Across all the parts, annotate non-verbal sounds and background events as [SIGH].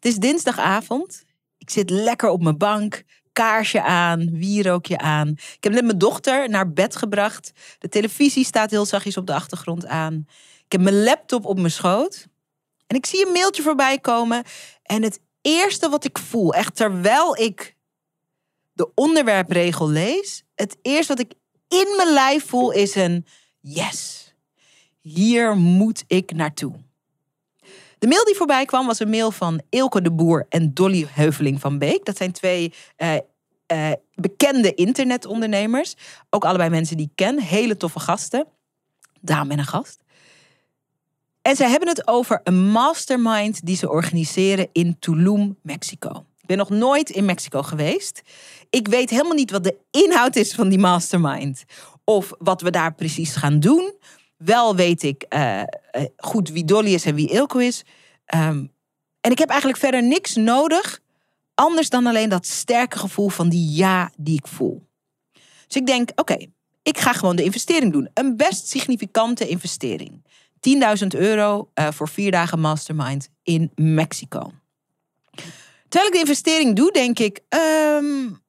Het is dinsdagavond. Ik zit lekker op mijn bank. Kaarsje aan, wierookje aan. Ik heb net mijn dochter naar bed gebracht. De televisie staat heel zachtjes op de achtergrond aan. Ik heb mijn laptop op mijn schoot. En ik zie een mailtje voorbij komen. En het eerste wat ik voel, echt terwijl ik de onderwerpregel lees, het eerste wat ik in mijn lijf voel is een yes. Hier moet ik naartoe. De mail die voorbij kwam was een mail van Ilke de Boer en Dolly Heuveling van Beek. Dat zijn twee uh, uh, bekende internetondernemers. Ook allebei mensen die ik ken. Hele toffe gasten. Dame en een gast. En zij hebben het over een mastermind die ze organiseren in Tulum, Mexico. Ik ben nog nooit in Mexico geweest. Ik weet helemaal niet wat de inhoud is van die mastermind. Of wat we daar precies gaan doen. Wel weet ik uh, goed wie Dolly is en wie Ilko is. Um, en ik heb eigenlijk verder niks nodig. Anders dan alleen dat sterke gevoel van die ja die ik voel. Dus ik denk, oké, ik ga gewoon de investering doen. Een best significante investering. 10.000 euro uh, voor vier dagen mastermind in Mexico. Terwijl ik de investering doe, denk ik, um,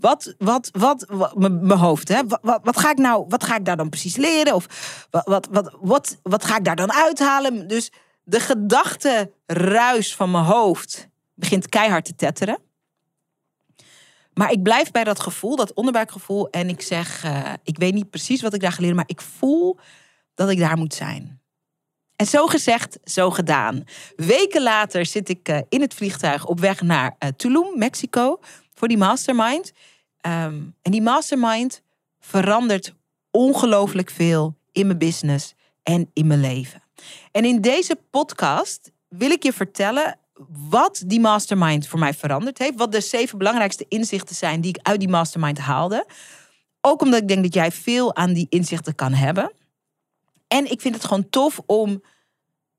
wat, wat, wat, mijn hoofd, hè? Wat, wat, ga ik nou, wat ga ik daar dan precies leren? Of wat, wat, wat, wat, wat ga ik daar dan uithalen? Dus de gedachte ruis van mijn hoofd begint keihard te tetteren. Maar ik blijf bij dat gevoel, dat onderbuikgevoel. En ik zeg, uh, ik weet niet precies wat ik daar ga leren, maar ik voel dat ik daar moet zijn. En zo gezegd, zo gedaan. Weken later zit ik uh, in het vliegtuig op weg naar uh, Tulum, Mexico, voor die mastermind. Um, en die mastermind verandert ongelooflijk veel in mijn business en in mijn leven. En in deze podcast wil ik je vertellen wat die mastermind voor mij veranderd heeft. Wat de zeven belangrijkste inzichten zijn die ik uit die mastermind haalde. Ook omdat ik denk dat jij veel aan die inzichten kan hebben. En ik vind het gewoon tof om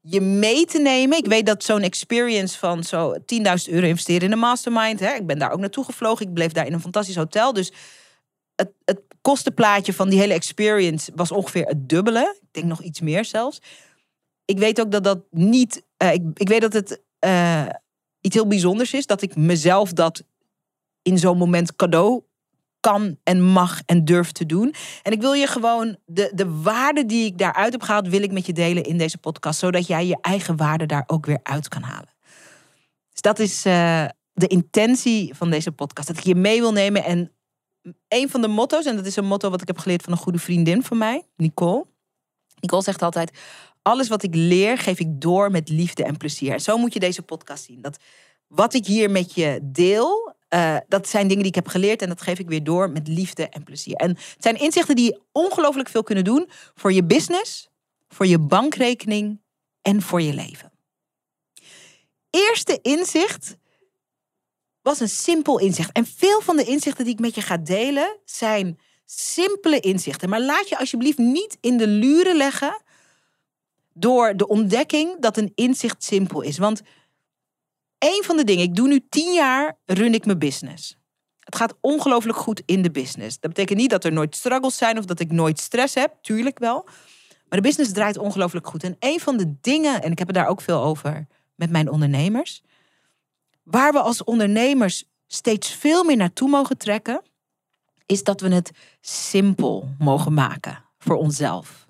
je mee te nemen. Ik weet dat zo'n experience van zo 10.000 euro investeren in een mastermind. Hè, ik ben daar ook naartoe gevlogen. Ik bleef daar in een fantastisch hotel. Dus het, het kostenplaatje van die hele experience was ongeveer het dubbele. Ik denk nog iets meer zelfs. Ik weet ook dat dat niet. Uh, ik, weet dat het uh, iets heel bijzonders is. Dat ik mezelf dat in zo'n moment cadeau kan en mag en durf te doen. En ik wil je gewoon de, de waarde die ik daaruit heb gehaald, wil ik met je delen in deze podcast. Zodat jij je eigen waarde daar ook weer uit kan halen. Dus dat is uh, de intentie van deze podcast. Dat ik je mee wil nemen. En een van de motto's, en dat is een motto wat ik heb geleerd van een goede vriendin van mij, Nicole. Nicole zegt altijd: alles wat ik leer, geef ik door met liefde en plezier. En zo moet je deze podcast zien. Dat wat ik hier met je deel, uh, dat zijn dingen die ik heb geleerd en dat geef ik weer door met liefde en plezier. En het zijn inzichten die ongelooflijk veel kunnen doen voor je business, voor je bankrekening en voor je leven. Eerste inzicht was een simpel inzicht. En veel van de inzichten die ik met je ga delen zijn simpele inzichten. Maar laat je alsjeblieft niet in de luren leggen door de ontdekking dat een inzicht simpel is. Want een van de dingen, ik doe nu tien jaar, run ik mijn business. Het gaat ongelooflijk goed in de business. Dat betekent niet dat er nooit struggles zijn of dat ik nooit stress heb, tuurlijk wel. Maar de business draait ongelooflijk goed. En een van de dingen, en ik heb het daar ook veel over met mijn ondernemers, waar we als ondernemers steeds veel meer naartoe mogen trekken, is dat we het simpel mogen maken voor onszelf.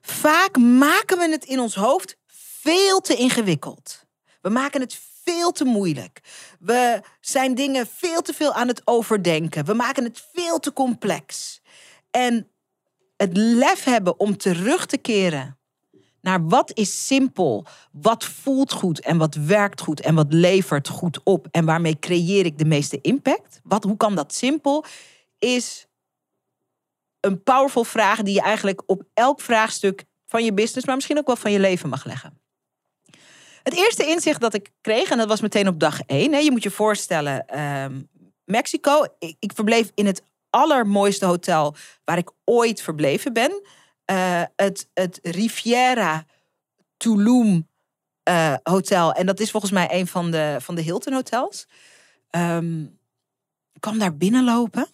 Vaak maken we het in ons hoofd veel te ingewikkeld. We maken het veel te moeilijk. We zijn dingen veel te veel aan het overdenken. We maken het veel te complex. En het lef hebben om terug te keren naar wat is simpel, wat voelt goed en wat werkt goed en wat levert goed op en waarmee creëer ik de meeste impact? Wat, hoe kan dat simpel? Is een powerful vraag die je eigenlijk op elk vraagstuk van je business, maar misschien ook wel van je leven mag leggen. Het eerste inzicht dat ik kreeg, en dat was meteen op dag één. Hè, je moet je voorstellen, ehm, Mexico. Ik, ik, verbleef in het allermooiste hotel waar ik ooit verbleven ben. Uh, het, het Riviera Tulum uh, Hotel. En dat is volgens mij een van de, van de Hilton hotels. Um, ik kwam daar binnenlopen.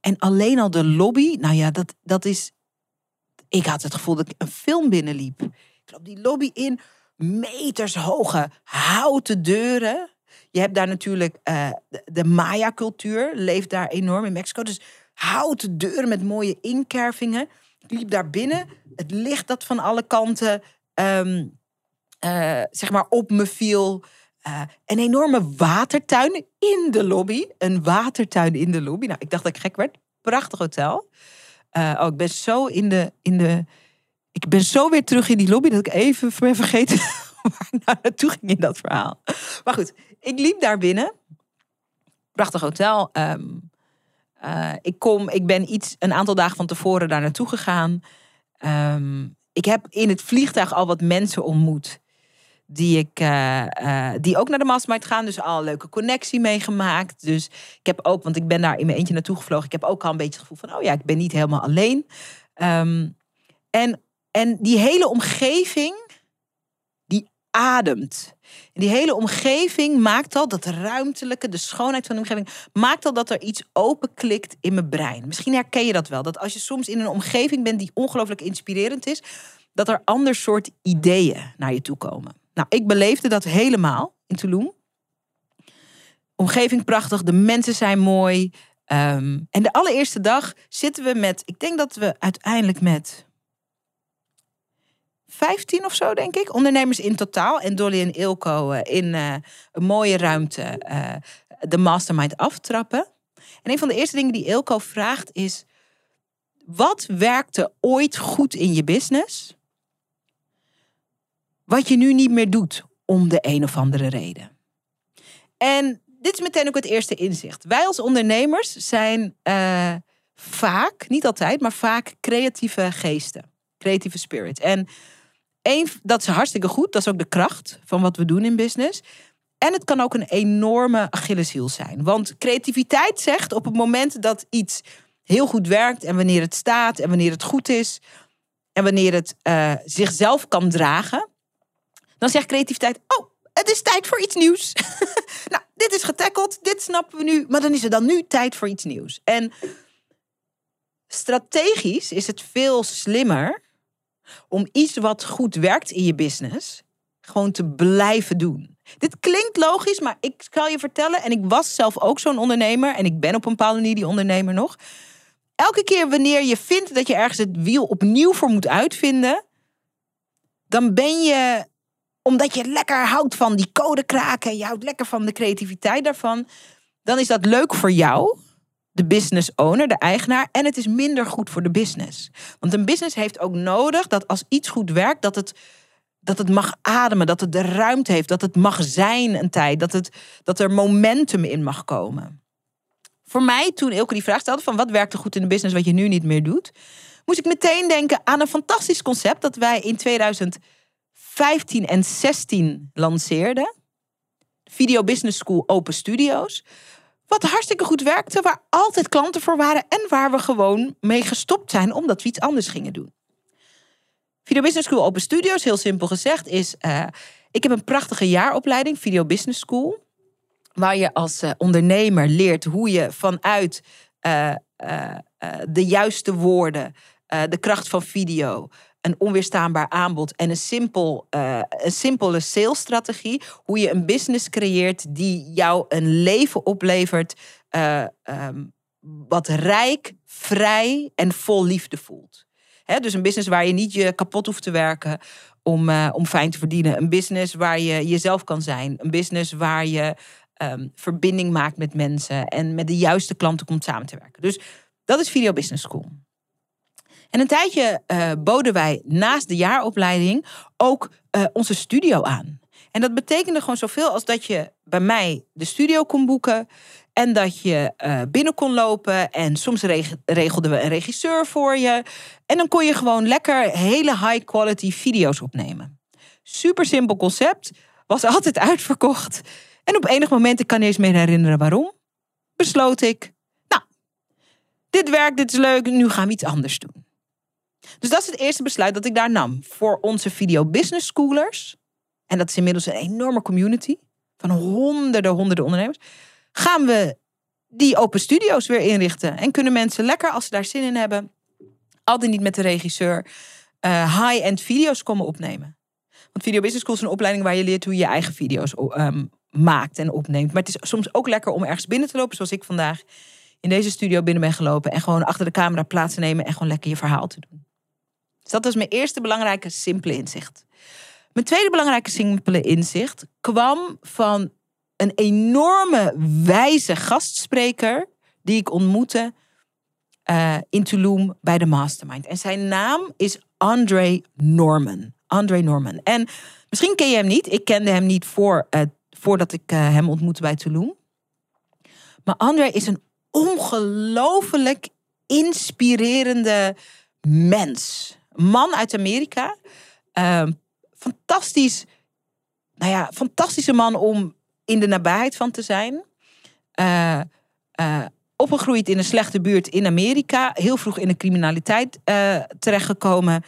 En alleen al de lobby, nou ja, dat, dat is. Ik had het gevoel dat ik een film binnenliep. Ik loop die lobby in metershoge houten deuren. Je hebt daar natuurlijk uh, de, Maya-cultuur, leeft daar enorm in Mexico. Dus houten deuren met mooie inkervingen. Ik liep daar binnen. Het licht dat van alle kanten um, uh, zeg maar op me viel. Uh, een enorme watertuin in de lobby. Een watertuin in de lobby. Nou, ik dacht dat ik gek werd. Prachtig hotel. Oh, ik ben zo in de, in de. Ik ben zo weer terug in die lobby dat ik even vergeten [LAUGHS] waar nou naartoe ging in dat verhaal. Maar goed, ik liep daar binnen. Prachtig hotel. Um, uh, ik, kom, ik ben iets, een aantal dagen van tevoren daar naartoe gegaan. Um, ik heb in het vliegtuig al wat mensen ontmoet die, ik, uh, uh, die ook naar de Mastermind gaan. Dus al een leuke connectie meegemaakt. Dus ik heb ook, want ik ben daar in mijn eentje naartoe gevlogen. Ik heb ook al een beetje het gevoel van, oh ja, ik ben niet helemaal alleen. Um, en, en die hele omgeving, die ademt. Die hele omgeving maakt al dat ruimtelijke, de schoonheid van de omgeving, maakt al dat er iets openklikt in mijn brein. Misschien herken je dat wel. Dat als je soms in een omgeving bent die ongelooflijk inspirerend is, dat er ander soort ideeën naar je toe komen. Nou, ik beleefde dat helemaal in Tulum. Omgeving prachtig, de mensen zijn mooi. Um, en de allereerste dag zitten we met, ik denk dat we uiteindelijk met 15 of zo, denk ik, ondernemers in totaal. En Dolly en Ilko uh, in uh, een mooie ruimte uh, de mastermind aftrappen. En een van de eerste dingen die Ilko vraagt is: wat werkte ooit goed in je business? wat je nu niet meer doet om de een of andere reden. En dit is meteen ook het eerste inzicht. Wij als ondernemers zijn vaak, niet altijd, maar vaak creatieve geesten. Creatieve spirit. En één, dat is hartstikke goed. Dat is ook de kracht van wat we doen in business. En het kan ook een enorme Achilleshiel zijn. Want creativiteit zegt op het moment dat iets heel goed werkt en wanneer het staat en wanneer het goed is en wanneer het uh, zichzelf kan dragen, dan zegt creativiteit: Oh, het is tijd voor iets nieuws. [LAUGHS] nou, dit is getackeld, dit snappen we nu, maar dan is er dan nu tijd voor iets nieuws. En strategisch is het veel slimmer om iets wat goed werkt in je business gewoon te blijven doen. Dit klinkt logisch, maar ik zal je vertellen, en ik was zelf ook zo'n ondernemer en ik ben op een bepaalde manier die ondernemer nog. Elke keer wanneer je vindt dat je ergens het wiel opnieuw voor moet uitvinden, dan ben je omdat je lekker houdt van die code kraken, je houdt lekker van de creativiteit daarvan, dan is dat leuk voor jou, de business owner, de eigenaar, en het is minder goed voor de business. Want een business heeft ook nodig dat als iets goed werkt, dat het, dat het mag ademen, dat het de ruimte heeft, dat het mag zijn een tijd, dat, het, dat er momentum in mag komen. Voor mij, toen Ilke die vraag stelde van wat werkt er goed in de business wat je nu niet meer doet, moest ik meteen denken aan een fantastisch concept dat wij in 2000 15 en 16 lanceerde. Video Business School Open Studios. Wat hartstikke goed werkte, waar altijd klanten voor waren en waar we gewoon mee gestopt zijn omdat we iets anders gingen doen. Video Business School Open Studios, heel simpel gezegd, is: uh, ik heb een prachtige jaaropleiding, Video Business School, waar je als uh, ondernemer leert hoe je vanuit uh, de juiste woorden, de kracht van video, een onweerstaanbaar aanbod en een, simpel, uh, een simpele salesstrategie. Hoe je een business creëert die jou een leven oplevert. Uh, um, wat rijk, vrij en vol liefde voelt. Dus een business waar je niet je kapot hoeft te werken om, uh, om fijn te verdienen. Een business waar je jezelf kan zijn. Een business waar je um, verbinding maakt met mensen en met de juiste klanten komt samen te werken. Dus dat is Video Business School. En een tijdje uh, boden wij naast de jaaropleiding ook uh, onze studio aan. En dat betekende gewoon zoveel als dat je bij mij de studio kon boeken. En dat je uh, binnen kon lopen. En soms regelden we een regisseur voor je. En dan kon je gewoon lekker hele high quality video's opnemen. Super simpel concept. Was altijd [LAUGHS] uitverkocht. En op enig moment, ik kan niet eens meer herinneren waarom, besloot ik. Nou, dit werkt, dit is leuk, nu gaan we iets anders doen. Dus dat is het eerste besluit dat ik daar nam. Voor onze video business schoolers. En dat is inmiddels een enorme community. Van honderden, honderden ondernemers. Gaan we die open studio's weer inrichten. En kunnen mensen lekker, als ze daar zin in hebben. Altijd niet met de regisseur. Uh, high-end video's komen opnemen. Want Video Business School is een opleiding waar je leert hoe je je eigen video's ehm, maakt en opneemt. Maar het is soms ook lekker om ergens binnen te lopen, zoals ik vandaag in deze studio binnen ben gelopen. En gewoon achter de camera plaats te nemen en gewoon lekker je verhaal te doen. Dat was mijn eerste belangrijke, simpele inzicht. Mijn tweede belangrijke, simpele inzicht kwam van een enorme wijze gastspreker die ik ontmoette uh, in Tulum bij de Mastermind. En zijn naam is Andre Norman. Andre Norman. En misschien ken je hem niet. Ik kende hem niet voor, uh, voordat ik uh, hem ontmoette bij Tulum. Maar Andre is een ongelooflijk inspirerende mens. Man uit Amerika. Ehm, fantastisch. Nou ja, fantastische man om in de nabijheid van te zijn. Uh, opgegroeid in een slechte buurt in Amerika. Heel vroeg in de criminaliteit uh, terechtgekomen.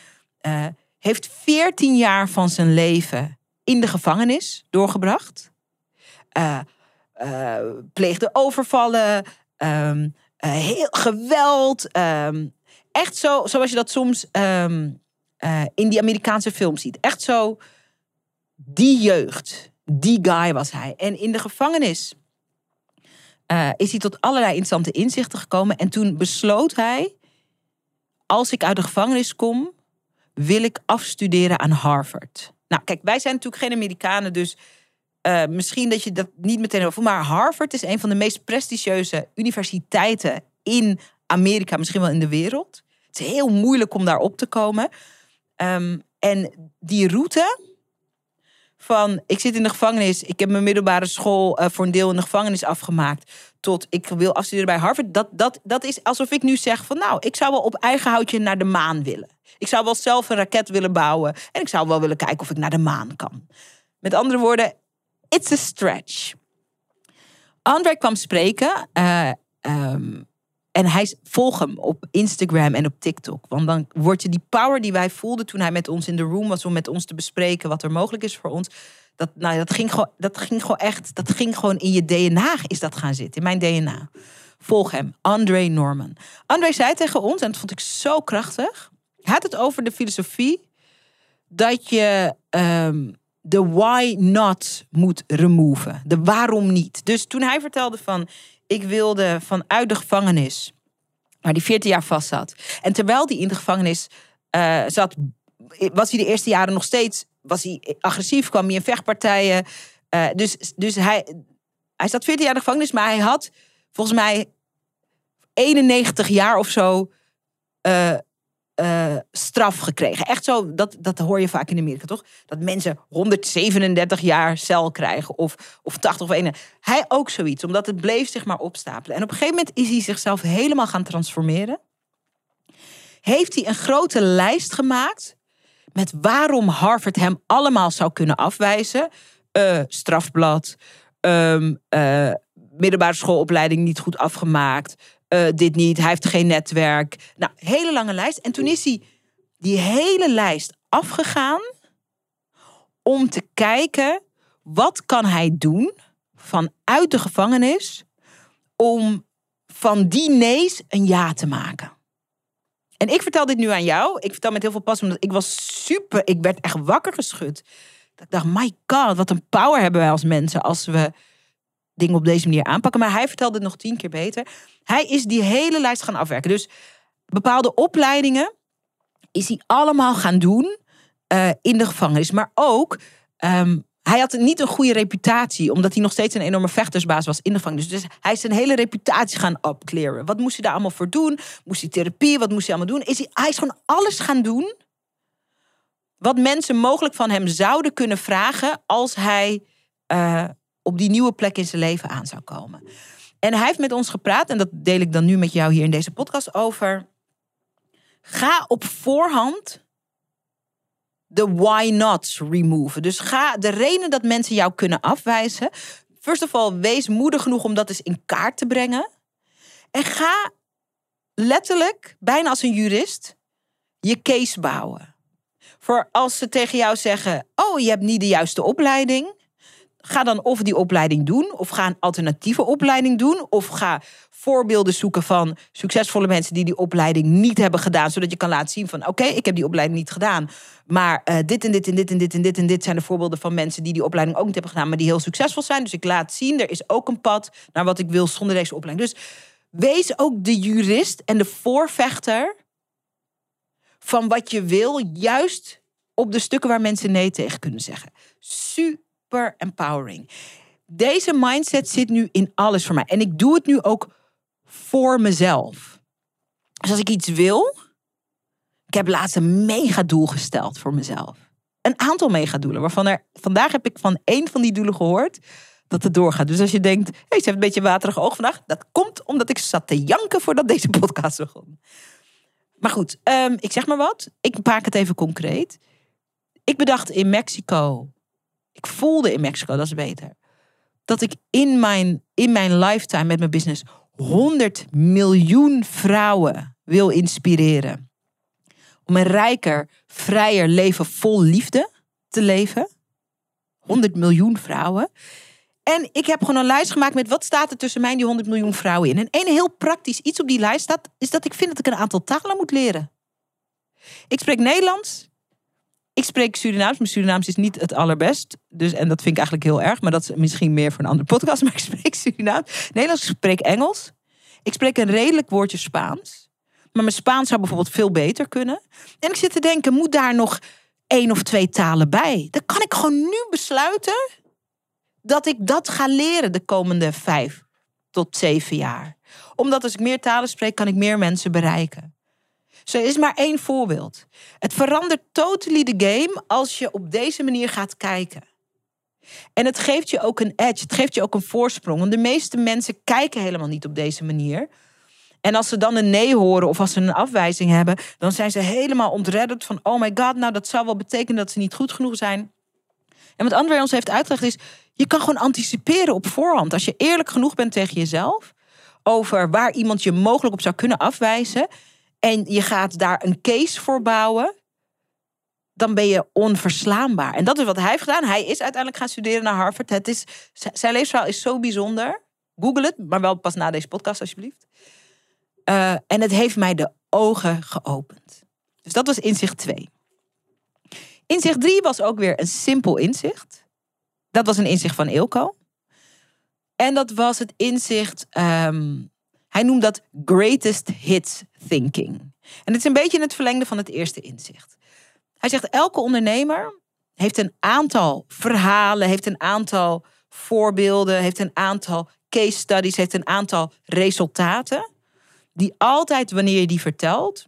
heeft 14 jaar van zijn leven in de gevangenis doorgebracht. pleegde overvallen. Um, heel geweld. Um, echt zo, zoals je dat soms um, in die Amerikaanse films ziet. Echt zo die jeugd die guy was hij. En in de gevangenis uh, is hij tot allerlei interessante inzichten gekomen. En toen besloot hij: als ik uit de gevangenis kom, wil ik afstuderen aan Harvard. Nou, kijk, wij zijn natuurlijk geen Amerikanen, dus uh, misschien dat je dat niet meteen over. Maar Harvard is een van de meest prestigieuze universiteiten in Amerika, misschien wel in de wereld. Het is heel moeilijk om daar op te komen. Um, en die route van ik zit in de gevangenis, ik heb mijn middelbare school uh, voor een deel in de gevangenis afgemaakt, tot ik wil afstuderen bij Harvard. Dat, dat, dat is alsof ik nu zeg van nou, ik zou wel op eigen houtje naar de maan willen. Ik zou wel zelf een raket willen bouwen en ik zou wel willen kijken of ik naar de maan kan. Met andere woorden, it's a stretch. André kwam spreken. Uh, um, en hij volg hem op Instagram en op TikTok. Want dan wordt je die power die wij voelden toen hij met ons in de room was om met ons te bespreken wat er mogelijk is voor ons. Dat, nou, dat, ging gewoon, dat ging gewoon echt, dat ging gewoon in je DNA is dat gaan zitten, in mijn DNA. Volg hem, André Norman. André zei tegen ons, en dat vond ik zo krachtig. Hij had het over de filosofie dat je um, de why not moet removen. De waarom niet. Dus toen hij vertelde van ik wilde vanuit de gevangenis, waar die 14 jaar vast zat. En terwijl hij in de gevangenis uh, zat, was hij de eerste jaren nog steeds was hij agressief, kwam hij in vechtpartijen. Uh, dus dus hij, hij zat 14 jaar in de gevangenis, maar hij had volgens mij 91 jaar of zo uh, uh, straf gekregen. Echt zo, dat, dat hoor je vaak in Amerika, toch? Dat mensen 137 jaar cel krijgen of, of 80 of 1. Hij ook zoiets, omdat het bleef zich maar opstapelen. En op een gegeven moment is hij zichzelf helemaal gaan transformeren. Heeft hij een grote lijst gemaakt met waarom Harvard hem allemaal zou kunnen afwijzen. Uh, strafblad, um, middelbare schoolopleiding niet goed afgemaakt, uh, dit niet, hij heeft geen netwerk. Nou, hele lange lijst. En toen is hij die hele lijst afgegaan om te kijken wat kan hij doen vanuit de gevangenis om van die nee's een ja te maken. En ik vertel dit nu aan jou. Ik vertel met heel veel passie, omdat ik was super. Ik werd echt wakker geschud. Ik dacht, my god, wat een power hebben wij als mensen als we dingen op deze manier aanpakken. Maar hij vertelde het nog tien keer beter. Hij is die hele lijst gaan afwerken. Dus bepaalde opleidingen is hij allemaal gaan doen uh, in de gevangenis. Maar ook, um, hij had niet een goede reputatie, omdat hij nog steeds een enorme vechtersbaas was in de gevangenis. Dus hij is zijn hele reputatie gaan opkleren. Wat moest hij daar allemaal voor doen? Moest hij therapie? Wat moest hij allemaal doen? Is hij, hij is gewoon alles gaan doen wat mensen mogelijk van hem zouden kunnen vragen als hij uh, op die nieuwe plek in zijn leven aan zou komen. En hij heeft met ons gepraat, en dat deel ik dan nu met jou hier in deze podcast over. Ga op voorhand de why nots removen. Dus ga de reden dat mensen jou kunnen afwijzen. First of all, wees moedig genoeg om dat eens in kaart te brengen. En ga letterlijk, bijna als een jurist, je case bouwen. Voor als ze tegen jou zeggen: Oh, je hebt niet de juiste opleiding ga dan of die opleiding doen, of ga een alternatieve opleiding doen, of ga voorbeelden zoeken van succesvolle mensen die die opleiding niet hebben gedaan, zodat je kan laten zien van oké, ik heb die opleiding niet gedaan, maar uh, dit en dit en dit en dit en dit en dit zijn de voorbeelden van mensen die die opleiding ook niet hebben gedaan, maar die heel succesvol zijn. Dus ik laat zien, er is ook een pad naar wat ik wil zonder deze opleiding. Dus wees ook de jurist en de voorvechter van wat je wil, juist op de stukken waar mensen nee tegen kunnen zeggen. Super empowering. Deze mindset zit nu in alles voor mij. En ik doe het nu ook voor mezelf. Dus als ik iets wil. Ik heb laatst een megadoel gesteld voor mezelf. Een aantal megadoelen. Waarvan er. Vandaag heb ik van één van die doelen gehoord. Dat het doorgaat. Dus als je denkt. Hey, ze heeft een beetje waterig oog vandaag. Dat komt omdat ik zat te janken voordat deze podcast begon. Maar goed, um, ik zeg maar wat. Ik maak het even concreet. Ik bedacht in Mexico. Ik voelde in Mexico, dat is beter. Dat ik in mijn, in mijn lifetime met mijn business 100 miljoen vrouwen wil inspireren. Om een rijker, vrijer leven vol liefde te leven. 100 miljoen vrouwen. En ik heb gewoon een lijst gemaakt met wat staat er tussen mij en die 100 miljoen vrouwen in. En één heel praktisch iets op die lijst staat, is dat ik vind dat ik een aantal talen moet leren. Ik spreek Nederlands. Ik spreek Surinaams. Mijn Surinaams is niet het allerbest. Dus, en dat vind ik eigenlijk heel erg. Maar dat is misschien meer voor een andere podcast. [LAUGHS] Maar ik spreek Surinaams. Nederlands, ik spreek Engels. Ik spreek een redelijk woordje Spaans. Maar mijn Spaans zou bijvoorbeeld veel beter kunnen. En ik zit te denken, moet daar nog één of twee talen bij? Dan kan ik gewoon nu besluiten dat ik dat ga leren de komende vijf tot zeven jaar. Omdat als ik meer talen spreek, kan ik meer mensen bereiken. Zo is maar één voorbeeld. Het verandert totally de game als je op deze manier gaat kijken. En het geeft je ook een edge, het geeft je ook een voorsprong. Want de meeste mensen kijken helemaal niet op deze manier. En als ze dan een nee horen of als ze een afwijzing hebben, dan zijn ze helemaal ontredderd van: oh my god, nou dat zou wel betekenen dat ze niet goed genoeg zijn. En wat André ons heeft uitgelegd is: je kan gewoon anticiperen op voorhand. Als je eerlijk genoeg bent tegen jezelf over waar iemand je mogelijk op zou kunnen afwijzen. En je gaat daar een case voor bouwen. Dan ben je onverslaanbaar. En dat is wat hij heeft gedaan. Hij is uiteindelijk gaan studeren naar Harvard. Het is, zijn levensverhaal is zo bijzonder. Google het, maar wel pas na deze podcast alsjeblieft. Uh, en het heeft mij de ogen geopend. Dus dat was inzicht 2. Inzicht 3 was ook weer een simpel inzicht. Dat was een inzicht van Ilko. En dat was het inzicht, um, hij noemt dat greatest hits thinking. En het is een beetje in het verlengde van het eerste inzicht. Hij zegt, elke ondernemer heeft een aantal verhalen, heeft een aantal voorbeelden, heeft een aantal case studies, heeft een aantal resultaten. Die altijd, wanneer je die vertelt,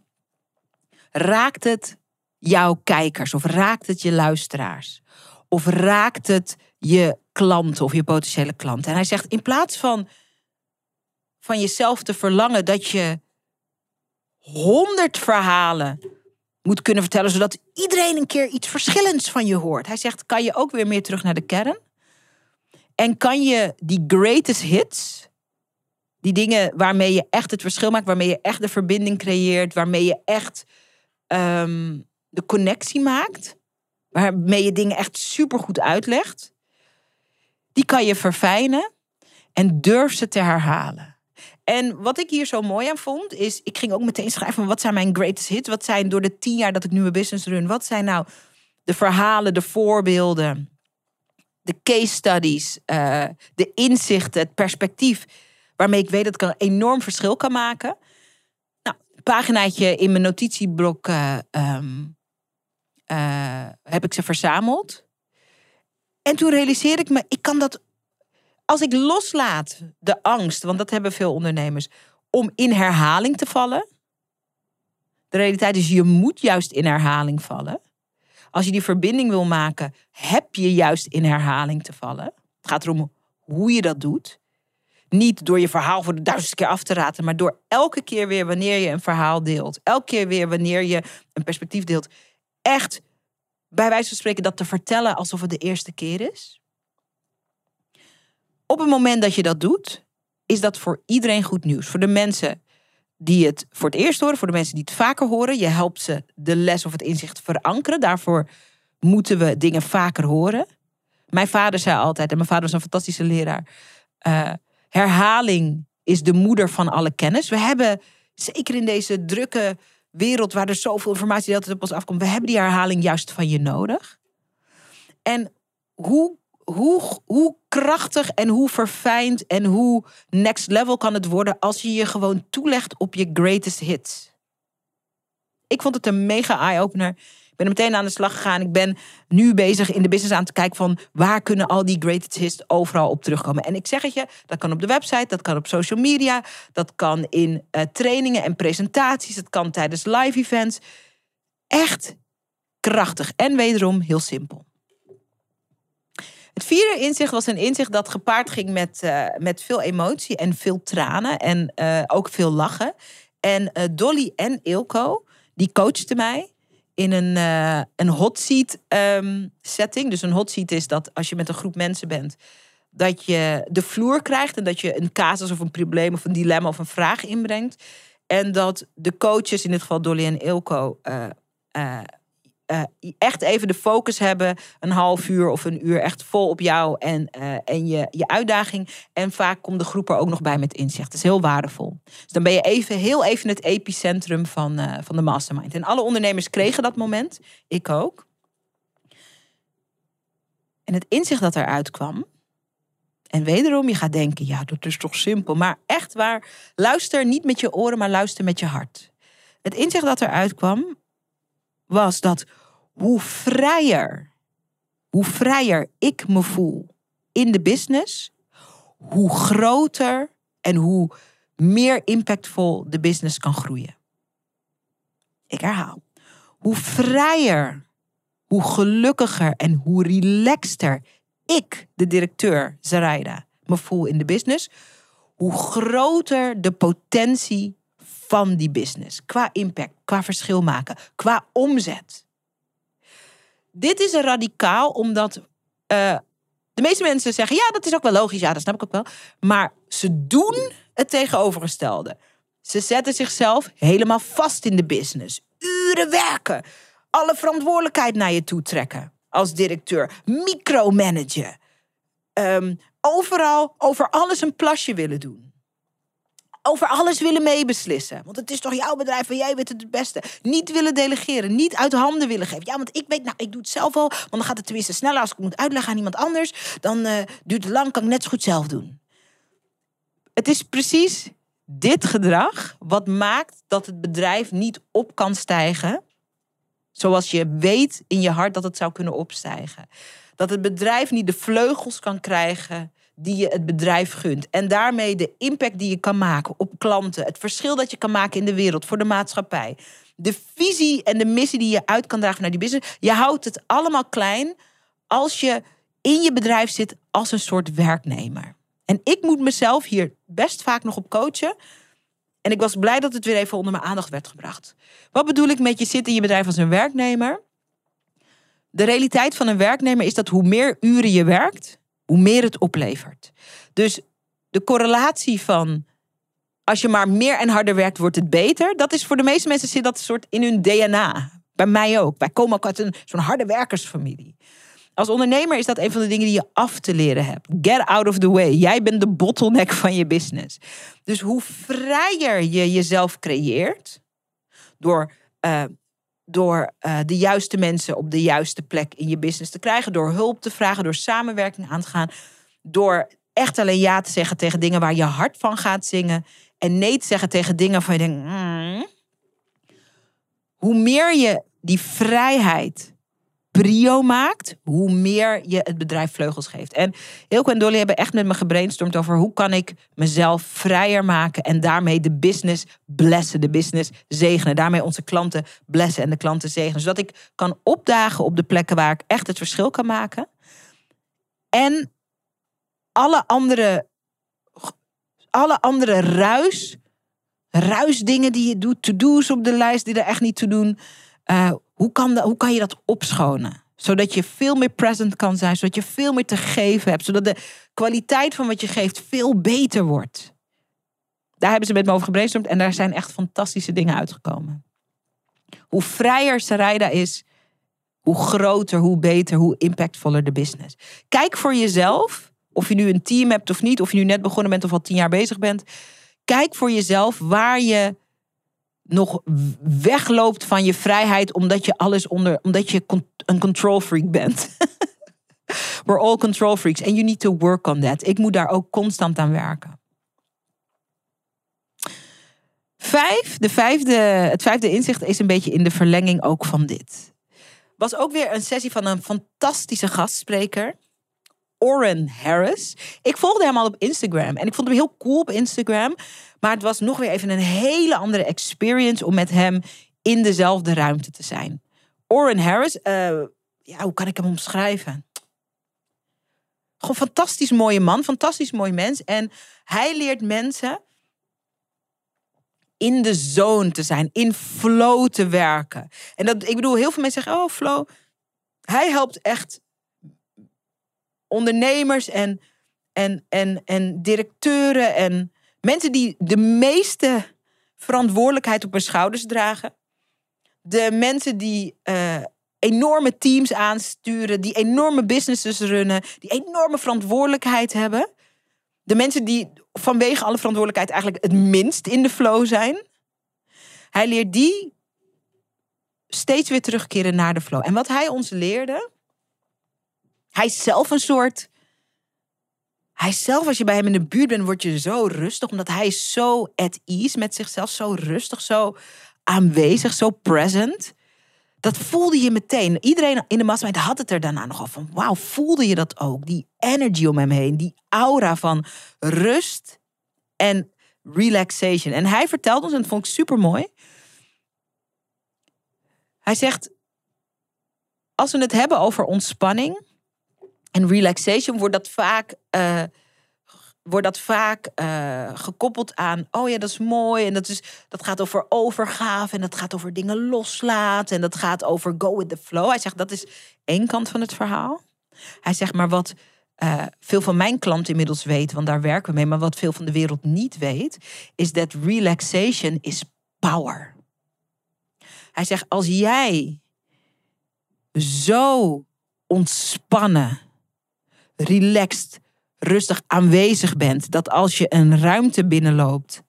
raakt het jouw kijkers of raakt het je luisteraars? Of raakt het je klanten of je potentiële klanten? En hij zegt, in plaats van van jezelf te verlangen dat je honderd verhalen moet kunnen vertellen, zodat iedereen een keer iets verschillends van je hoort. Hij zegt, kan je ook weer meer terug naar de kern? En kan je die greatest hits, die dingen waarmee je echt het verschil maakt, waarmee je echt de verbinding creëert, waarmee je echt um, de connectie maakt, waarmee je dingen echt supergoed uitlegt, die kan je verfijnen en durf ze te herhalen. En wat ik hier zo mooi aan vond, is ik ging ook meteen schrijven wat zijn mijn greatest hits? Wat zijn door de tien jaar dat ik nu mijn business run, wat zijn nou de verhalen, de voorbeelden, de case studies, uh, de inzichten, het perspectief, waarmee ik weet dat ik een enorm verschil kan maken. Nou, een paginaatje in mijn notitieblok uh, um, uh, heb ik ze verzameld. En toen realiseerde ik me, ik kan dat als ik loslaat de angst, want dat hebben veel ondernemers, om in herhaling te vallen. De realiteit is, je moet juist in herhaling vallen. Als je die verbinding wil maken, heb je juist in herhaling te vallen. Het gaat erom hoe je dat doet. Niet door je verhaal voor de duizendste keer af te raten, maar door elke keer weer wanneer je een verhaal deelt, elke keer weer wanneer je een perspectief deelt, echt bij wijze van spreken dat te vertellen alsof het de eerste keer is op het moment dat je dat doet, is dat voor iedereen goed nieuws. Voor de mensen die het voor het eerst horen, voor de mensen die het vaker horen. Je helpt ze de les of het inzicht verankeren. Daarvoor moeten we dingen vaker horen. Mijn vader zei altijd, en mijn vader was een fantastische leraar. eh, herhaling is de moeder van alle kennis. We hebben, zeker in deze drukke wereld waar er zoveel informatie de hele tijd op ons afkomt, we hebben die herhaling juist van je nodig. En hoe, hoe, hoe krachtig en hoe verfijnd en hoe next level kan het worden als je je gewoon toelegt op je greatest hits? Ik vond het een mega eye-opener. Ik ben er meteen aan de slag gegaan. Ik ben nu bezig in de business aan te kijken van waar kunnen al die greatest hits overal op terugkomen. En ik zeg het je, dat kan op de website, dat kan op social media, dat kan in eh, trainingen en presentaties, dat kan tijdens live events. Echt krachtig en wederom heel simpel. Het vierde inzicht was een inzicht dat gepaard ging met, eh, met veel emotie en veel tranen en eh, ook veel lachen. En eh, Dolly en Ilko, die coachten mij in een, een hot seat ehm, setting. Dus een hot seat is dat als je met een groep mensen bent, dat je de vloer krijgt en dat je een casus of een probleem of een dilemma of een vraag inbrengt. En dat de coaches, in dit geval Dolly en Ilko, eh, echt even de focus hebben, een half uur of een uur, echt vol op jou en, eh, en je, je uitdaging. En vaak komt de groep er ook nog bij met inzicht. Dat is heel waardevol. Dus dan ben je even, heel even het epicentrum van, eh, van de mastermind. En alle ondernemers kregen dat moment, ik ook. En het inzicht dat eruit kwam. En wederom, je gaat denken, ja, dat is toch simpel. Maar echt waar, luister niet met je oren, maar luister met je hart. Het inzicht dat eruit kwam, was dat hoe vrijer, hoe vrijer ik me voel in de business, hoe groter en hoe meer impactvol de business kan groeien. Ik herhaal. Hoe vrijer, hoe gelukkiger en hoe relaxter ik, de directeur Zaraida, me voel in de business, hoe groter de potentie van die business. Qua impact, qua verschil maken, qua omzet. Dit is een radicaal, omdat eh, de meeste mensen zeggen: ja, dat is ook wel logisch, ja, dat snap ik ook wel. Maar ze doen het tegenovergestelde. Ze zetten zichzelf helemaal vast in de business. Uren werken. Alle verantwoordelijkheid naar je toe trekken als directeur. Micromanagen. Ehm, overal over alles een plasje willen doen over alles willen meebeslissen. Want het is toch jouw bedrijf en jij weet het het beste. Niet willen delegeren, niet uit handen willen geven. Ja, want ik weet, nou, ik doe het zelf al. Want dan gaat het tenminste sneller als ik moet uitleggen aan iemand anders. Dan uh, duurt het lang, kan ik net zo goed zelf doen. Het is precies dit gedrag wat maakt dat het bedrijf niet op kan stijgen. Zoals je weet in je hart dat het zou kunnen opstijgen. Dat het bedrijf niet de vleugels kan krijgen die je het bedrijf gunt. En daarmee de impact die je kan maken op klanten. Het verschil dat je kan maken in de wereld voor de maatschappij. De visie en de missie die je uit kan dragen naar die business. Je houdt het allemaal klein als je in je bedrijf zit als een soort werknemer. En ik moet mezelf hier best vaak nog op coachen. En ik was blij dat het weer even onder mijn aandacht werd gebracht. Wat bedoel ik met je zit in je bedrijf als een werknemer? De realiteit van een werknemer is dat hoe meer uren je werkt, hoe meer het oplevert. Dus de correlatie van als je maar meer en harder werkt, wordt het beter. Dat is voor de meeste mensen zit dat soort in hun DNA. Bij mij ook. Wij komen ook uit een zo'n harde werkersfamilie. Als ondernemer is dat een van de dingen die je af te leren hebt. Get out of the way. Jij bent de bottleneck van je business. Dus hoe vrijer je jezelf creëert door uh, door uh, de juiste mensen op de juiste plek in je business te krijgen, door hulp te vragen, door samenwerking aan te gaan, door echt alleen ja te zeggen tegen dingen waar je hart van gaat zingen en nee te zeggen tegen dingen van je denkt, mm. hoe meer je die vrijheid prio maakt, hoe meer je het bedrijf vleugels geeft. En Hilko en Dolly hebben echt met me gebrainstormd over hoe kan ik mezelf vrijer maken en daarmee de business blessen, de business zegenen. Daarmee onze klanten blessen en de klanten zegenen. Zodat ik kan opdagen op de plekken waar ik echt het verschil kan maken. En alle andere, alle andere ruis, ruisdingen die je doet, to-do's op de lijst die er echt niet te doen... Uh, hoe kan, dat, hoe kan je dat opschonen? Zodat je veel meer present kan zijn, zodat je veel meer te geven hebt, zodat de kwaliteit van wat je geeft veel beter wordt. Daar hebben ze met me over gebrainstormd en daar zijn echt fantastische dingen uitgekomen. Hoe vrijer Sarayda is, hoe groter, hoe beter, hoe impactvoller de business. Kijk voor jezelf, of je nu een team hebt of niet, of je nu net begonnen bent of al tien jaar bezig bent. Kijk voor jezelf waar je nog wegloopt van je vrijheid omdat je alles onder, omdat je een control freak bent. [LAUGHS] We're all control freaks and you need to work on that. Ik moet daar ook constant aan werken. Vijf, de vijfde, het vijfde inzicht is een beetje in de verlenging ook van dit. Was ook weer een sessie van een fantastische gastspreker. Oren Harris. Ik volgde hem al op Instagram en ik vond hem heel cool op Instagram. Maar het was nog weer even een hele andere experience om met hem in dezelfde ruimte te zijn. Oren Harris, uh, ja, hoe kan ik hem omschrijven? Gewoon fantastisch mooie man, fantastisch mooi mens. En hij leert mensen in de zone te zijn, in flow te werken. En dat, ik bedoel, heel veel mensen zeggen, oh, flow. Hij helpt echt ondernemers en, en, en, en directeuren en mensen die de meeste verantwoordelijkheid op hun schouders dragen. De mensen die uh, enorme teams aansturen, die enorme businesses runnen, die enorme verantwoordelijkheid hebben. De mensen die vanwege alle verantwoordelijkheid eigenlijk het minst in de flow zijn. Hij leert die steeds weer terugkeren naar de flow. En wat hij ons leerde, hij is zelf een soort. Hij zelf, als je bij hem in de buurt bent, word je zo rustig. Omdat hij is zo at ease met zichzelf. Zo rustig, zo aanwezig, zo present. Dat voelde je meteen. Iedereen in de mastermind had het er daarna nogal van. Wauw, voelde je dat ook? Die energy om hem heen. Die aura van rust en relaxation. En hij vertelt ons, en dat vond ik super mooi. Hij zegt, als we het hebben over ontspanning en relaxation, wordt dat vaak... Uh, wordt dat vaak uh, gekoppeld aan, oh ja, dat is mooi. En dat, is, dat gaat over overgave en dat gaat over dingen loslaten. En dat gaat over go with the flow. Hij zegt, dat is één kant van het verhaal. Hij zegt, maar wat uh, veel van mijn klanten inmiddels weten, want daar werken we mee, maar wat veel van de wereld niet weet, is dat relaxation is power. Hij zegt, als jij zo ontspannen, relaxed, rustig aanwezig bent. Dat als je een ruimte binnenloopt,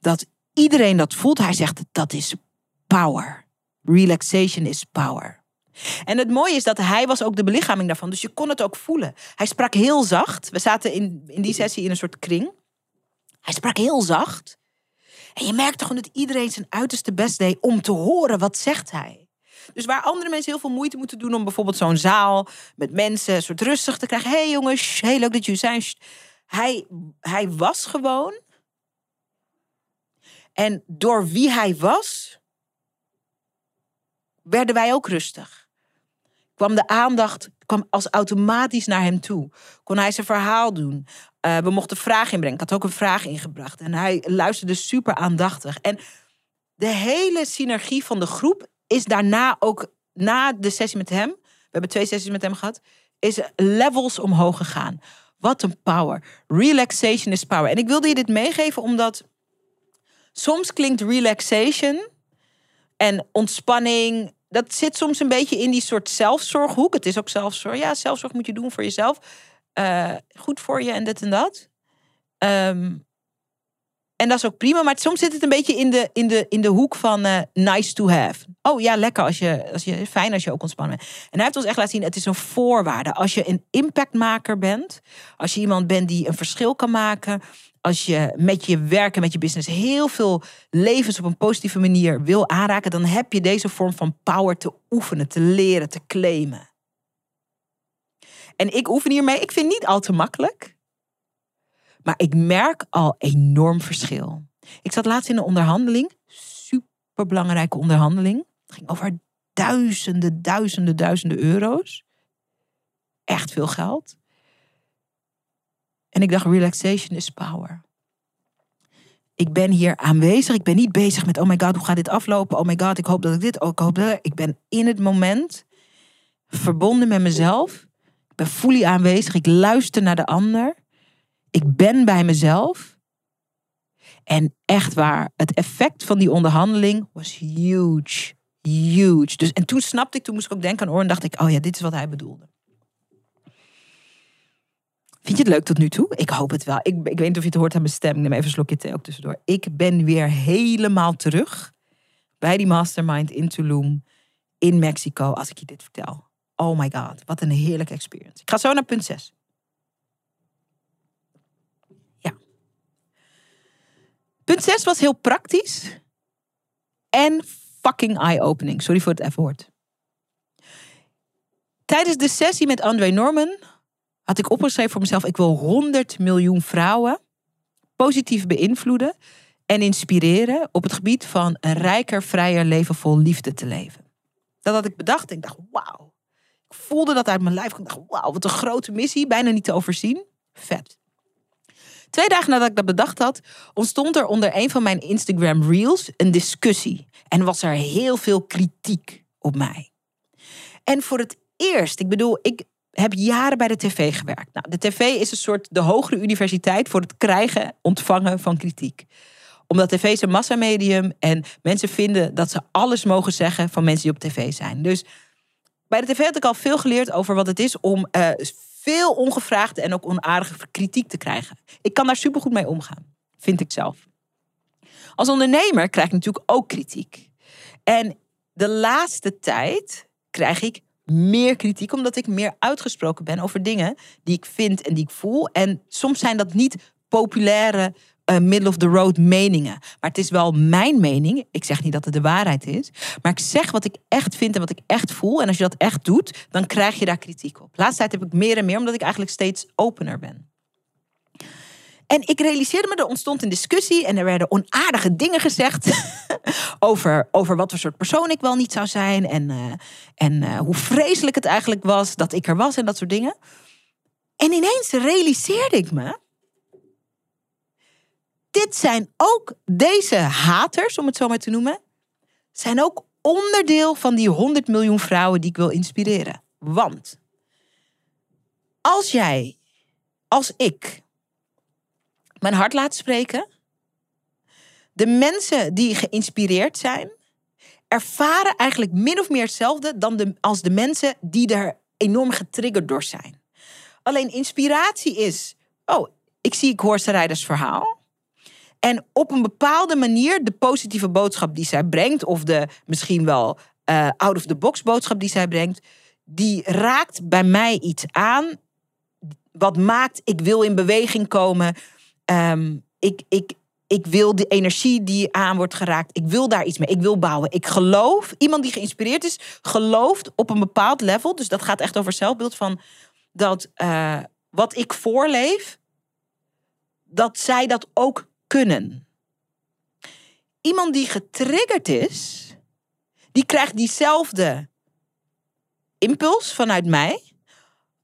dat iedereen dat voelt. Hij zegt dat is power. Relaxation is power. En het mooie is dat hij was ook de belichaming daarvan. Dus je kon het ook voelen. Hij sprak heel zacht. We zaten in, in die sessie in een soort kring. Hij sprak heel zacht. En je merkte gewoon dat iedereen zijn uiterste best deed om te horen wat zegt hij. Dus waar andere mensen heel veel moeite moeten doen om bijvoorbeeld zo'n zaal met mensen een soort rustig te krijgen. Hé hey jongens, heel leuk dat jullie zijn. Hij, hij was gewoon. En door wie hij was, werden wij ook rustig. Kwam de aandacht kwam als automatisch naar hem toe. Kon hij zijn verhaal doen. Uh, we mochten vragen inbrengen. Ik had ook een vraag ingebracht. En hij luisterde super aandachtig. En de hele synergie van de groep is daarna ook, na de sessie met hem, we hebben twee sessies met hem gehad, is levels omhoog gegaan. Wat een power. Relaxation is power. En ik wilde je dit meegeven omdat soms klinkt relaxation en ontspanning. Dat zit soms een beetje in die soort zelfzorghoek. Het is ook zelfzorg. Ja, zelfzorg moet je doen voor jezelf. Uh, goed voor je en dit en dat. Um, en dat is ook prima. Maar soms zit het een beetje in de, in de, in de hoek van uh, nice to have. Oh ja, lekker. Als je, als je, fijn als je ook ontspannen bent. En hij heeft ons echt laten zien, het is een voorwaarde. Als je een impactmaker bent. Als je iemand bent die een verschil kan maken. Als je met je werk en met je business heel veel levens op een positieve manier wil aanraken. Dan heb je deze vorm van power te oefenen, te leren, te claimen. En ik oefen hiermee. Ik vind het niet al te makkelijk. Maar ik merk al enorm verschil. Ik zat laatst in een onderhandeling, super belangrijke onderhandeling. Het ging over duizenden, duizenden, duizenden euro's. Echt veel geld. En ik dacht, relaxation is power. Ik ben hier aanwezig. Ik ben niet bezig met, oh my god, hoe gaat dit aflopen? Oh my god, ik hoop dat ik dit ook hoop. Dat ik ben in het moment, verbonden met mezelf. Ik ben fully aanwezig. Ik luister naar de ander ik ben bij mezelf. En echt waar, het effect van die onderhandeling was huge. huge. Dus, en toen snapte ik, toen moest ik ook denken aan Oor en dacht ik, oh ja, dit is wat hij bedoelde. Vind je het leuk tot nu toe? Ik hoop het wel. Ik, ik weet niet of je het hoort aan mijn stem. Neem even een slokje thee ook tussendoor. Ik ben weer helemaal terug bij die mastermind in Tulum in Mexico als ik je dit vertel. Oh my god, wat een heerlijke experience. Ik ga zo naar punt 6. Punt 6 was heel praktisch en fucking eye-opening. Sorry voor het F-woord. Tijdens de sessie met Andre Norman had ik opgeschreven voor mezelf: ik wil 100 miljoen vrouwen positief beïnvloeden en inspireren op het gebied van een rijker, vrijer leven vol liefde te leven. Dat had ik bedacht ik dacht: wauw. Ik voelde dat uit mijn lijf. Ik dacht: wauw, wat een grote missie, bijna niet te overzien. Vet. Twee dagen nadat ik dat bedacht had, ontstond er onder een van mijn Instagram Reels een discussie. En was er heel veel kritiek op mij. En voor het eerst, ik bedoel, ik heb jaren bij de tv gewerkt. Nou, de tv is een soort de hogere universiteit voor het krijgen, ontvangen van kritiek omdat tv is een massamedium en mensen vinden dat ze alles mogen zeggen van mensen die op tv zijn. Dus bij de tv had ik al veel geleerd over wat het is om uh, veel ongevraagde en ook onaardige kritiek te krijgen. Ik kan daar supergoed mee omgaan, vind ik zelf. Als ondernemer krijg ik natuurlijk ook kritiek. En de laatste tijd krijg ik meer kritiek, omdat ik meer uitgesproken ben over dingen die ik vind en die ik voel. En soms zijn dat niet populaire uh, middle of the road meningen. Maar het is wel mijn mening. Ik zeg niet dat het de waarheid is. Maar ik zeg wat ik echt vind en wat ik echt voel. En als je dat echt doet, dan krijg je daar kritiek op. Laatste tijd heb ik meer en meer, omdat ik eigenlijk steeds opener ben. En ik realiseerde me, er ontstond een discussie en er werden onaardige dingen gezegd [LAUGHS] over, over wat voor soort persoon ik wel niet zou zijn en, uh, en uh, hoe vreselijk het eigenlijk was dat ik er was en dat soort dingen. En ineens realiseerde ik me dit zijn ook, deze haters, om het zo maar te noemen, zijn ook onderdeel van die 100 miljoen vrouwen die ik wil inspireren. Want als jij, als ik, mijn hart laat spreken, de mensen die geïnspireerd zijn, ervaren eigenlijk min of meer hetzelfde dan de, als de mensen die er enorm getriggerd door zijn. Alleen inspiratie is, oh, ik zie, ik hoor verhaal. En op een bepaalde manier de positieve boodschap die zij brengt, of de misschien wel uh, out of the box boodschap die zij brengt, die raakt bij mij iets aan. Wat maakt, ik wil in beweging komen. Um, ik, ik, ik wil de energie die aan wordt geraakt. Ik wil daar iets mee. Ik wil bouwen. Ik geloof. Iemand die geïnspireerd is, gelooft op een bepaald level. Dus dat gaat echt over zelfbeeld van dat uh, wat ik voorleef, dat zij dat ook kunnen. Iemand die getriggerd is, die krijgt diezelfde impuls vanuit mij.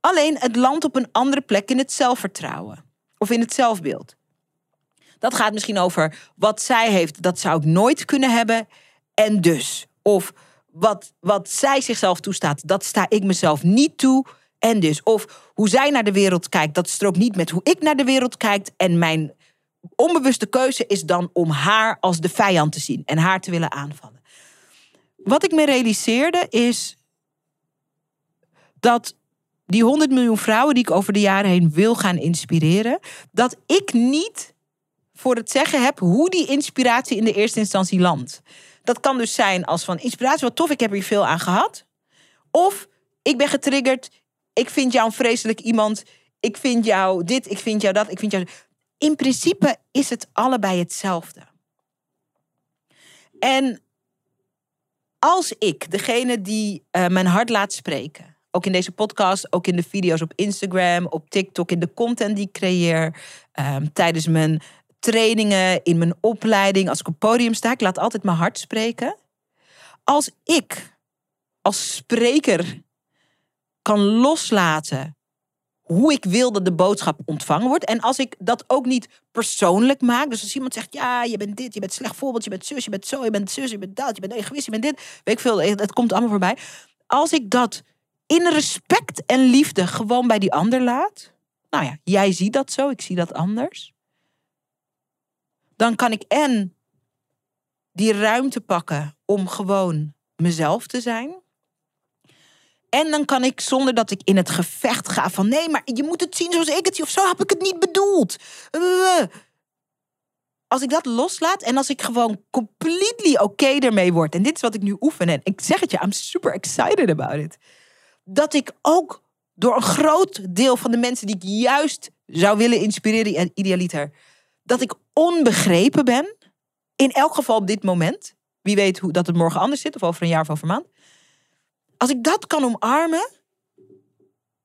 Alleen het landt op een andere plek in het zelfvertrouwen of in het zelfbeeld. Dat gaat misschien over wat zij heeft, dat zou ik nooit kunnen hebben. En dus. Of wat, wat zij zichzelf toestaat, dat sta ik mezelf niet toe. En dus. Of hoe zij naar de wereld kijkt, dat strookt niet met hoe ik naar de wereld kijk. En mijn onbewuste keuze is dan om haar als de vijand te zien en haar te willen aanvallen. Wat ik me realiseerde is dat die 100 miljoen vrouwen die ik over de jaren heen wil gaan inspireren, dat ik niet voor het zeggen heb hoe die inspiratie in de eerste instantie landt. Dat kan dus zijn als van inspiratie, wat tof, ik heb hier veel aan gehad. Of ik ben getriggerd, ik vind jou een vreselijk iemand, ik vind jou dit, ik vind jou dat, ik vind jou in principe is het allebei hetzelfde. En als ik, degene die uh, mijn hart laat spreken, ook in deze podcast, ook in de video's op Instagram, op TikTok, in de content die ik creëer, um, tijdens mijn trainingen, in mijn opleiding, als ik op podium sta, ik laat altijd mijn hart spreken. Als ik als spreker kan loslaten hoe ik wil dat de boodschap ontvangen wordt. En als ik dat ook niet persoonlijk maak. Dus als iemand zegt, ja, je bent dit, je bent slecht voorbeeld, je bent zus, je bent zo, je bent zus, je bent dat, je bent egoïst, je bent dit. Weet ik veel, het komt allemaal voorbij. Als ik dat in respect en liefde gewoon bij die ander laat. Nou ja, jij ziet dat zo, ik zie dat anders. Dan kan ik en die ruimte pakken om gewoon mezelf te zijn. En dan kan ik zonder dat ik in het gevecht ga van nee, maar je moet het zien zoals ik het zie of zo heb ik het niet bedoeld. Uh, als ik dat loslaat en als ik gewoon completely oké okay ermee word. En dit is wat ik nu oefen. En ik zeg het je, I'm super excited about it. Dat ik ook door een groot deel van de mensen die ik juist zou willen inspireren, idealiter, dat ik onbegrepen ben. In elk geval op dit moment. Wie weet hoe dat het morgen anders zit, of over een jaar of over een maand. Als ik dat kan omarmen,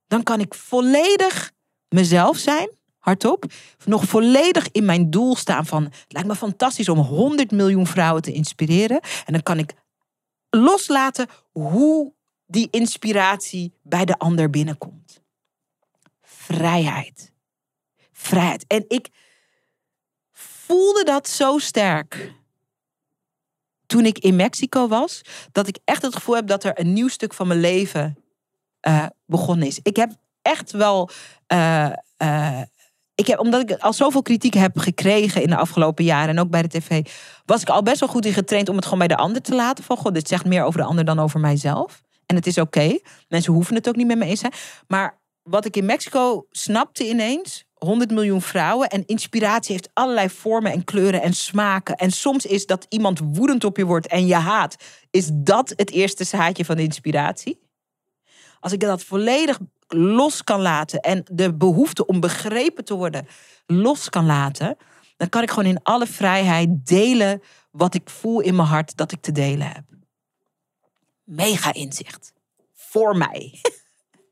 dan kan ik volledig mezelf zijn hardop, nog volledig in mijn doel staan van... Het lijkt me fantastisch om 100 miljoen vrouwen te inspireren. En dan kan ik loslaten hoe die inspiratie bij de ander binnenkomt. Vrijheid. Vrijheid. En ik voelde dat zo sterk toen ik in Mexico was, dat ik echt het gevoel heb dat er een nieuw stuk van mijn leven uh, begonnen is. Ik heb echt wel uh, uh, ik heb, omdat ik al zoveel kritiek heb gekregen in de afgelopen jaren en ook bij de tv, was ik al best wel goed in getraind om het gewoon bij de ander te laten. Van god, dit zegt meer over de ander dan over mijzelf. En het is oké. Mensen hoeven het ook niet met me eens zijn. Maar wat ik in Mexico snapte ineens, 100 miljoen vrouwen en inspiratie heeft allerlei vormen en kleuren en smaken. En soms is dat iemand woedend op je wordt en je haat, is dat het eerste zaadje van inspiratie. Als ik dat volledig los kan laten en de behoefte om begrepen te worden los kan laten, dan kan ik gewoon in alle vrijheid delen wat ik voel in mijn hart dat ik te delen heb. Mega inzicht. Voor mij.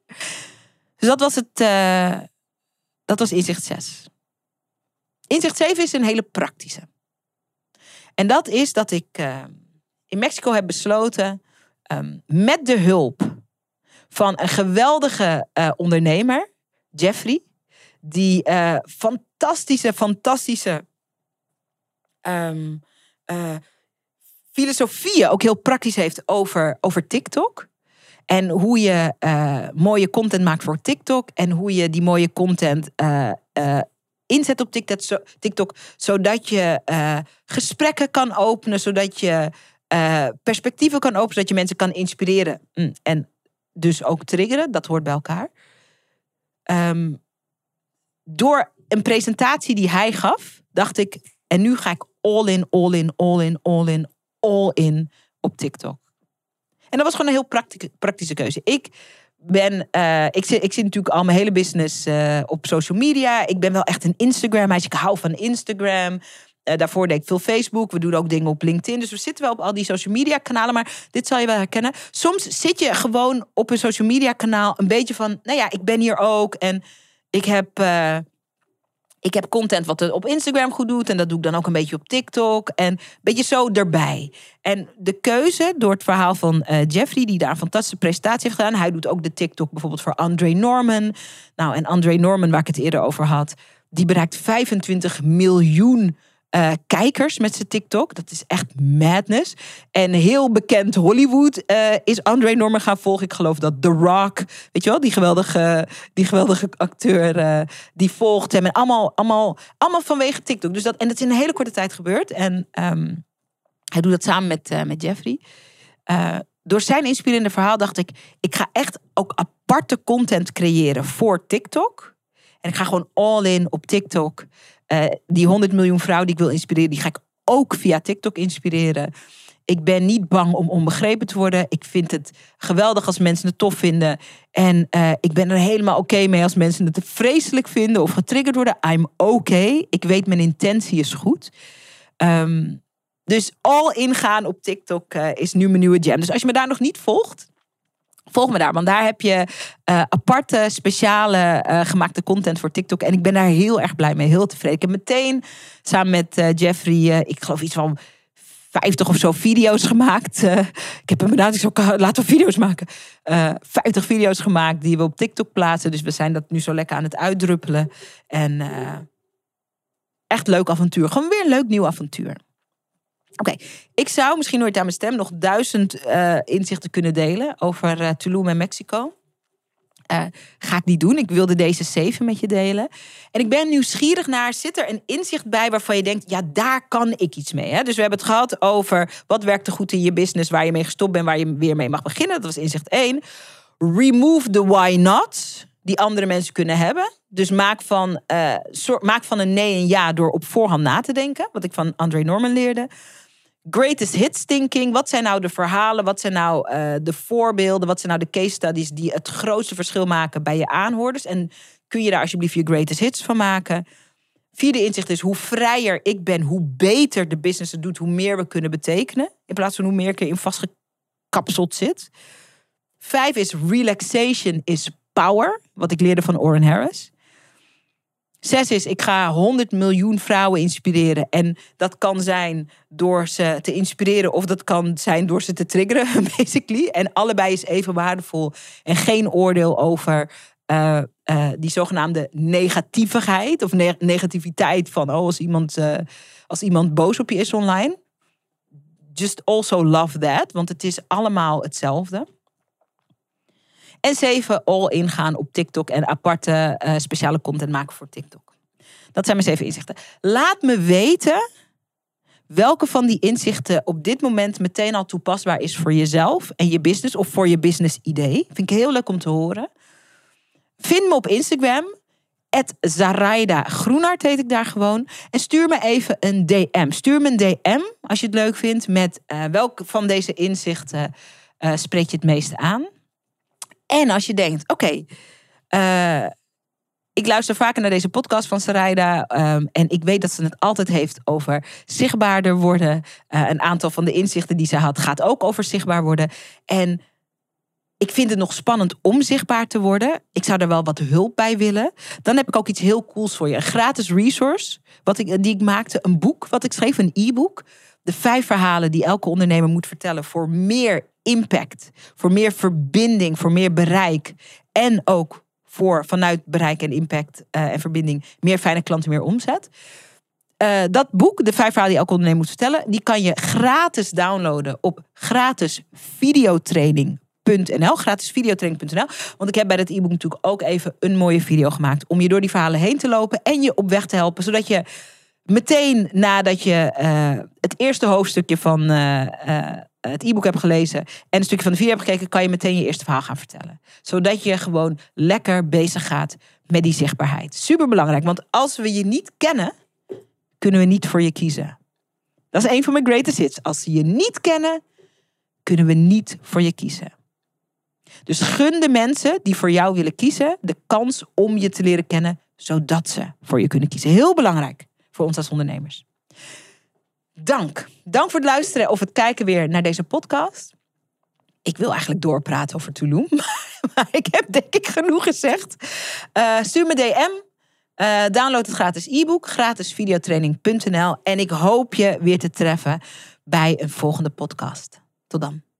[LAUGHS] dus dat was het. Uh, dat was inzicht 6. Inzicht 7 is een hele praktische. En dat is dat ik uh, in Mexico heb besloten um, met de hulp van een geweldige uh, ondernemer, Jeffrey. Die uh, fantastische, fantastische uh, filosofieën ook heel praktisch heeft over, over TikTok. En hoe je mooie content maakt voor TikTok. En hoe je die mooie content inzet op TikTok, TikTok zodat je gesprekken kan openen, zodat je perspectieven kan openen, zodat je mensen kan inspireren. Mm, en dus ook triggeren, dat hoort bij elkaar. Um, door een presentatie die hij gaf, dacht ik, en nu ga ik all in, all in, all in, all in, all in op TikTok. En dat was gewoon een heel praktische, praktische keuze. Ik ben, uh, ik, zit, ik zit natuurlijk al mijn hele business uh, op social media. Ik ben wel echt een Instagram meisje. Ik hou van Instagram. Uh, daarvoor deed ik veel Facebook. We doen ook dingen op LinkedIn. Dus we zitten wel op al die social media kanalen. Maar dit zal je wel herkennen. Soms zit je gewoon op een social media kanaal een beetje van... Nou ja, ik ben hier ook. En ik heb, ik heb content wat het op Instagram goed doet. En dat doe ik dan ook een beetje op TikTok. En beetje zo erbij. En de keuze door het verhaal van uh, Jeffrey... die daar een fantastische presentatie heeft gedaan. Hij doet ook de TikTok bijvoorbeeld voor Andre Norman. Nou, en Andre Norman, waar ik het eerder over had... die bereikt 25 miljoen uh, kijkers met zijn TikTok. Dat is echt madness. En heel bekend Hollywood uh, is André Norman gaan volgen. Ik geloof dat The Rock, weet je wel, die geweldige, die geweldige acteur, uh, die volgt hem. En allemaal, allemaal, allemaal vanwege TikTok. Dus dat, en dat is in een hele korte tijd gebeurd. En um, hij doet dat samen met, met Jeffrey. door zijn inspirerende verhaal dacht ik, ik ga echt ook aparte content creëren voor TikTok. En ik ga gewoon all in op TikTok. Uh, die 100 miljoen vrouwen die ik wil inspireren, die ga ik ook via TikTok inspireren. Ik ben niet bang om onbegrepen te worden. Ik vind het geweldig als mensen het tof vinden. En uh, ik ben er helemaal oké mee als mensen het vreselijk vinden of getriggerd worden. I'm okay. Ik weet mijn intentie is goed. Um, dus all ingaan op TikTok uh, is nu mijn nieuwe jam. Dus als je me daar nog niet volgt, Volg me daar, want daar heb je uh, aparte, speciale uh, gemaakte content voor TikTok. En ik ben daar heel erg blij mee, heel tevreden. Ik heb meteen samen met uh, Jeffrey, ik geloof iets van 50 of zo video's gemaakt. ik heb hem benaderd, ik zo, laten we video's maken. 50 video's gemaakt die we op TikTok plaatsen. Dus we zijn dat nu zo lekker aan het uitdruppelen. En echt leuk avontuur. Gewoon weer een leuk nieuw avontuur. Oké, ik zou misschien nooit aan mijn stem nog duizend uh, inzichten kunnen delen over uh, Tulum en Mexico. Uh, ga ik niet doen. Ik wilde deze zeven met je delen. En ik ben nieuwsgierig naar, zit er een inzicht bij waarvan je denkt, ja, daar kan ik iets mee. Hè? Dus we hebben het gehad over wat werkt er goed in je business, waar je mee gestopt bent, waar je weer mee mag beginnen. Dat was inzicht één. Remove the why not, die andere mensen kunnen hebben. Dus maak van, maak van een nee een ja door op voorhand na te denken. Wat ik van André Norman leerde greatest hits thinking. Wat zijn nou de verhalen? Wat zijn nou uh, de voorbeelden? Wat zijn nou de case studies die het grootste verschil maken bij je aanhoorders? En kun je daar alsjeblieft je greatest hits van maken? Vierde inzicht is hoe vrijer ik ben, hoe beter de business het doet, hoe meer we kunnen betekenen. In plaats van hoe meer ik erin vastgekapseld zit. Vijf is relaxation is power. Wat ik leerde van Oren Harris. Zes is, ik ga 100 miljoen vrouwen inspireren. En dat kan zijn door ze te inspireren of dat kan zijn door ze te triggeren, [LAUGHS] basically. En allebei is even waardevol. En geen oordeel over uh, uh, die zogenaamde negativigheid of ne negativiteit van oh, als iemand, uh, als iemand boos op je is online. Just also love that, want het is allemaal hetzelfde. En zeven, all ingaan op TikTok en aparte uh, speciale content maken voor TikTok. Dat zijn mijn zeven inzichten. Laat me weten welke van die inzichten op dit moment meteen al toepasbaar is voor jezelf en je business of voor je business idee. Vind ik heel leuk om te horen. Vind me op Instagram. Zaraida Groenart heet ik daar gewoon. En stuur me even een DM. Stuur me een DM als je het leuk vindt met uh, welke van deze inzichten uh, spreek je het meest aan. En als je denkt, oké, uh, ik luister vaker naar deze podcast van Sarayda. Um, en ik weet dat ze het altijd heeft over zichtbaarder worden. Uh, een aantal van de inzichten die ze had gaat ook over zichtbaar worden. En ik vind het nog spannend om zichtbaar te worden. Ik zou er wel wat hulp bij willen. Dan heb ik ook iets heel cools voor je. Een gratis resource wat ik, die ik maakte. Een boek wat ik schreef, een e-book. De vijf verhalen die elke ondernemer moet vertellen voor meer impact, voor meer verbinding, voor meer bereik. En ook voor vanuit bereik en impact uh, en verbinding meer fijne klanten, meer omzet. Uh, dat boek, de vijf verhalen die elke ondernemer moet vertellen, die kan je gratis downloaden op gratisvideotraining.nl. Gratisvideotraining.nl. Want ik heb bij dat e-book natuurlijk ook even een mooie video gemaakt om je door die verhalen heen te lopen en je op weg te helpen, zodat je meteen nadat je uh, het eerste hoofdstukje van het e-book hebt gelezen en een stukje van de video hebt gekeken, kan je meteen je eerste verhaal gaan vertellen. Zodat je gewoon lekker bezig gaat met die zichtbaarheid. Super belangrijk, want als we je niet kennen, kunnen we niet voor je kiezen. Dat is een van mijn greatest hits. Als ze je niet kennen, kunnen we niet voor je kiezen. Dus gun de mensen die voor jou willen kiezen de kans om je te leren kennen, zodat ze voor je kunnen kiezen. Heel belangrijk voor ons als ondernemers. Dank. Dank voor het luisteren of het kijken weer naar deze podcast. Ik wil eigenlijk doorpraten over Tulum. [LAUGHS] Maar ik heb denk ik genoeg gezegd. Uh, stuur me DM. Uh, download het gratis e-book. Gratisvideotraining.nl En ik hoop je weer te treffen bij een volgende podcast. Tot dan.